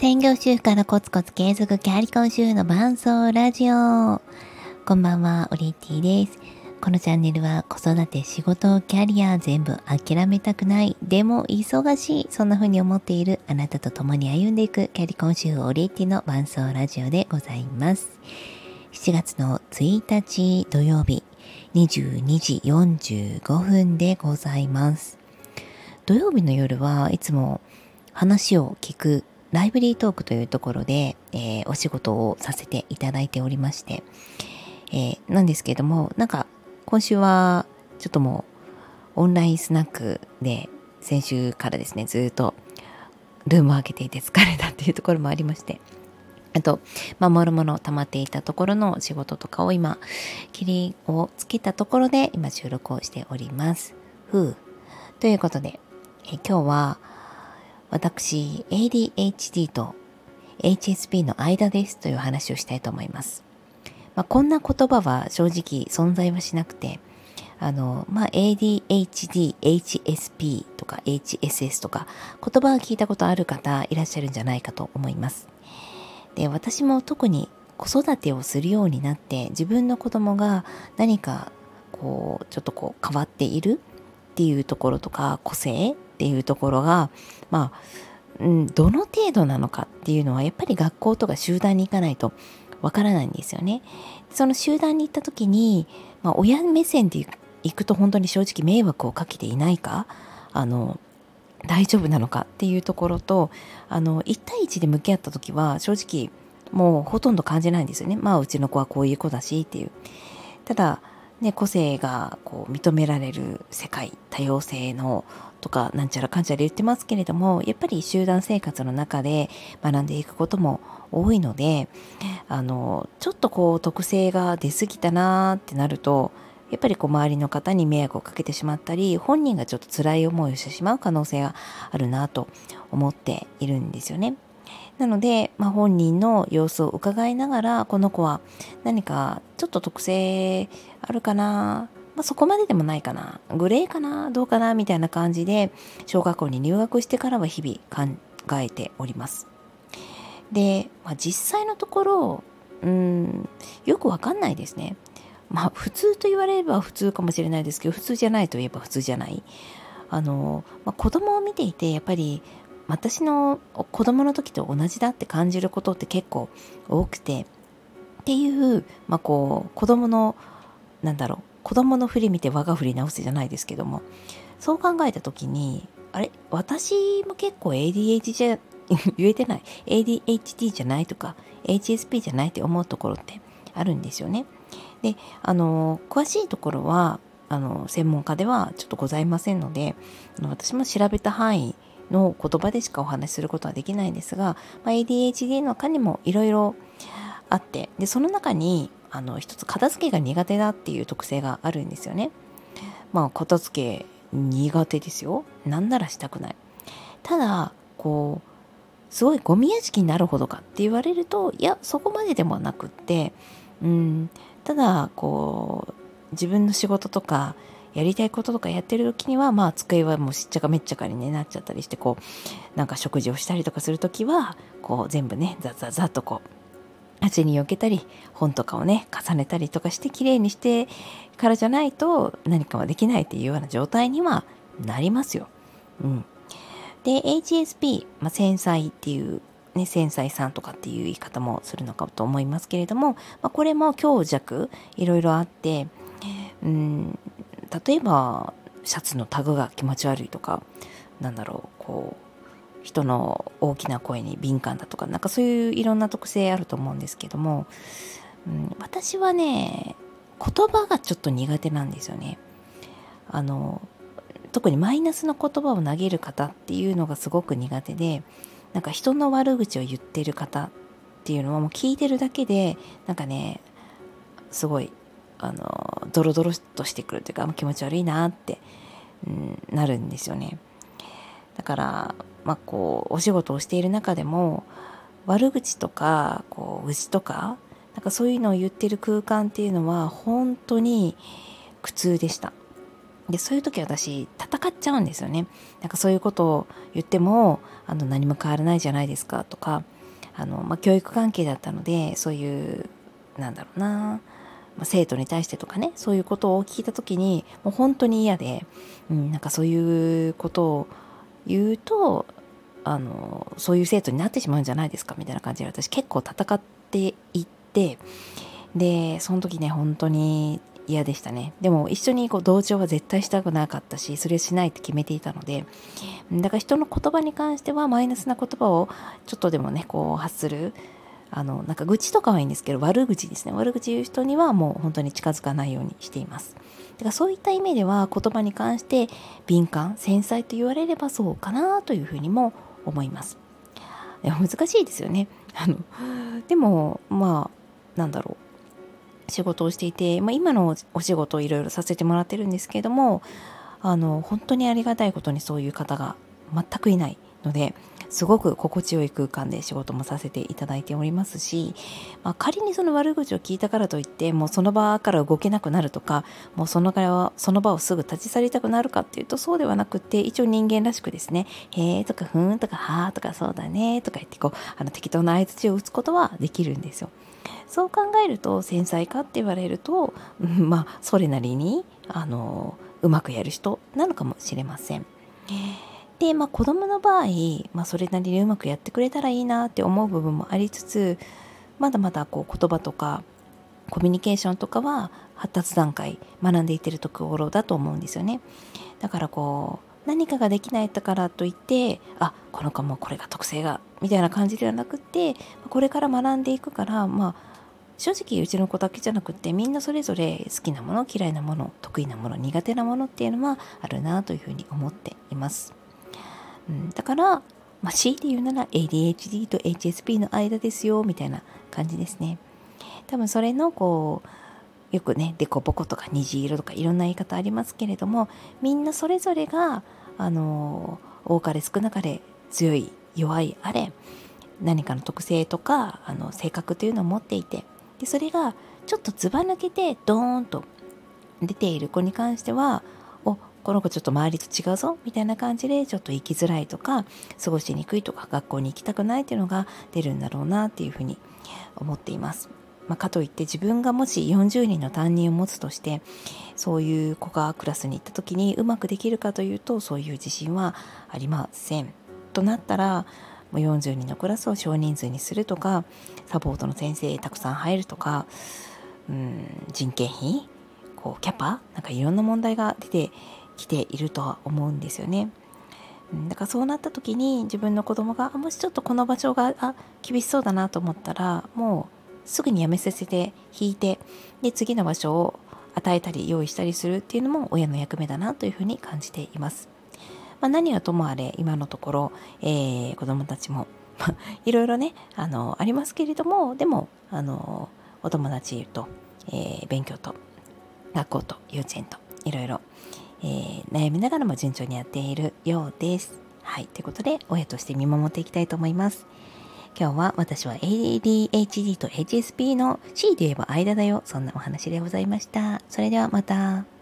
専業主婦からコツコツ継続キャリコン主婦の伴奏ラジオ。こんばんは、オリエティです。このチャンネルは子育て、仕事、キャリア全部諦めたくない、でも忙しい、そんな風に思っているあなたと共に歩んでいくキャリコン主婦オリエティの伴奏ラジオでございます。7月の1日土曜日、22時45分でございます。土曜日の夜はいつも話を聞くライブリートークというところで、えー、お仕事をさせていただいておりまして、えー、なんですけれども、なんか今週はちょっともうオンラインスナックで先週からですね、ずっとルームを開けていて疲れたっていうところもありまして、あと、まあ、もろもろ溜まっていたところの仕事とかを今、切りをつけたところで今収録をしております。ふう。ということで、え今日は、私 ADHD と HSP の間ですという話をしたいと思います。まあ、こんな言葉は正直存在はしなくて、あの、まあ、ADHD、HSP とか HSS とか言葉を聞いたことある方いらっしゃるんじゃないかと思います。で、私も特に子育てをするようになって自分の子供が何かこうちょっとこう変わっているっていうところとか個性っていうところがまあ、うん、どの程度なのかっていうのはやっぱり学校とか集団に行かないとわからないんですよね。その集団に行った時に、まあ、親目線で行くと本当に正直迷惑をかけていないかあの大丈夫なのかっていうところとあの1対1で向き合った時は正直もうほとんど感じないんですよね。まあうちの子はこういう子だしっていう。ただね、個性がこう認められる世界多様性のとかなんちゃらかんちゃら言ってますけれどもやっぱり集団生活の中で学んでいくことも多いのであのちょっとこう特性が出過ぎたなってなるとやっぱりこう周りの方に迷惑をかけてしまったり本人がちょっと辛い思いをしてしまう可能性があるなと思っているんですよね。なので、まあ、本人の様子を伺いながらこの子は何かちょっと特性あるかな、まあ、そこまででもないかなグレーかなどうかなみたいな感じで小学校に入学してからは日々考えております。で、まあ、実際のところうんよくわかんないですね。まあ普通と言われれば普通かもしれないですけど普通じゃないといえば普通じゃない。あの、まあ、子供を見ていてやっぱり私の子供の時と同じだって感じることって結構多くてっていう、まあ、こう子供のなんだろう子供の振り見て我が振り直すじゃないですけどもそう考えた時にあれ？私も結構 ADHD じゃ 言えてない ADHD じゃないとか HSP じゃないって思うところってあるんですよね。であの詳しいところはあの専門家ではちょっとございませんので私も調べた範囲の言葉でしかお話しすることはできないんですが、まあ、ADHD の中にもいろいろあってでその中にあの一つ片付けが苦手だっていう特性があるんですよね。まあ片付け苦手ですよ。なんならしたくない。ただこうすごいゴミ屋敷になるほどかって言われるといやそこまででもなくってうんただこう自分の仕事とかやりたいこととかやってる時にはまあ机はもうしっちゃかめっちゃかに、ね、なっちゃったりしてこうなんか食事をしたりとかする時はこう全部ねザザザとこう足に避けたり本とかをね重ねたりとかしてきれいにしてからじゃないと何かはできないっていうような状態にはなりますよ。うん、で HSP、まあ、繊細っていうね、繊細さんとかっていう言い方もするのかと思いますけれども、まあ、これも強弱いろいろあって、うん、例えばシャツのタグが気持ち悪いとかなんだろうこう人の大きな声に敏感だとかなんかそういういろんな特性あると思うんですけども、うん、私はね言葉がちょっと苦手なんですよね。あの特にマイナスの言葉を投げる方っていうのがすごく苦手でなんか人の悪口を言ってる方っていうのはもう聞いてるだけでなんかねすごいあのドロドロとしてくるというか気持ち悪いなって、うん、なるんですよね。だからまあこうお仕事をしている中でも悪口とかこう愚痴とかなんかそういうのを言ってる空間っていうのは本当に苦痛でした。でそういう時私戦っちゃうんですよね。なんかそういうことを言ってもあの何も変わらないじゃないですかとかあの、まあ、教育関係だったのでそういうなんだろうな、ま、生徒に対してとかねそういうことを聞いた時にもう本当に嫌で、うん、なんかそういうことを言うとあのそういう生徒になってしまうんじゃないですかみたいな感じで私結構戦っていってでその時ね本当に嫌でしたね。でも一緒にこう同調は絶対したくなかったしそれをしないって決めていたのでだから人の言葉に関してはマイナスな言葉をちょっとでもねこう発するあのなんか愚痴とかはいいんですけど悪口ですね。悪口言う人にはもう本当に近づかないようにしています。だからそういった意味では言葉に関して敏感繊細と言われればそうかなというふうにも思います。難しいですよね。あのでもまあなんだろう。仕事をしていて、まあ、今のお仕事をいろいろさせてもらってるんですけれどもあの本当にありがたいことにそういう方が全くいないのですごく心地よい空間で仕事もさせていただいておりますし、まあ、仮にその悪口を聞いたからといってもうその場から動けなくなるとかもうその場その場をすぐ立ち去りたくなるかっていうとそうではなくて一応人間らしくですね「へえ」とか「ふーん」とか「はー」とか「そうだね」とか言ってこうあの適当な相づちを打つことはできるんですよ。そう考えると繊細かって言われると、うん、まあそれなりにあのうまくやる人なのかもしれません。で、まあ、子供の場合、まあ、それなりにうまくやってくれたらいいなって思う部分もありつつまだまだこう言葉とかコミュニケーションとかは発達段階学んでいってるところだと思うんですよね。だからこう何かができないからといってあこの子もこれが特性がみたいな感じではなくってこれから学んでいくからまあ正直うちの子だけじゃなくってみんなそれぞれ好きなもの嫌いなもの得意なもの苦手なものっていうのはあるなというふうに思っています、うん、だから、まあ、強いて言うなら ADHD と HSP の間ですよみたいな感じですね。多分それのこうよくねデコボコとか虹色とかいろんな言い方ありますけれどもみんなそれぞれがあの多かれ少なかれ強い弱いあれ何かの特性とかあの性格というのを持っていてでそれがちょっとずば抜けてドーンと出ている子に関してはこの子ちょっと周りと違うぞみたいな感じでちょっと生きづらいとか過ごしにくいとか学校に行きたくないっていうのが出るんだろうなっていうふうに思っています。まあ、かといって自分がもし40人の担任を持つとしてそういう子がクラスに行った時にうまくできるかというとそういう自信はありません。となったらもう40人のクラスを少人数にするとかサポートの先生たくさん入るとかうん人件費こうキャパなんかいろんな問題が出てきているとは思うんですよね。だからそうなった時に自分の子供がもしちょっとこの場所があ厳しそうだなと思ったらもうすぐにやめさせて引いてで次の場所を与えたり用意したりするっていうのも親の役目だなというふうに感じています。まあ、何はともあれ今のところ、えー、子どもたちも いろいろねあのありますけれどもでもあのお友達と、えー、勉強と学校と幼稚園といろいろ、えー、悩みながらも順調にやっているようです。はい、ということで親として見守っていきたいと思います。今日は私は ADHD と HSP の C で言えば間だよ。そんなお話でございました。それではまた。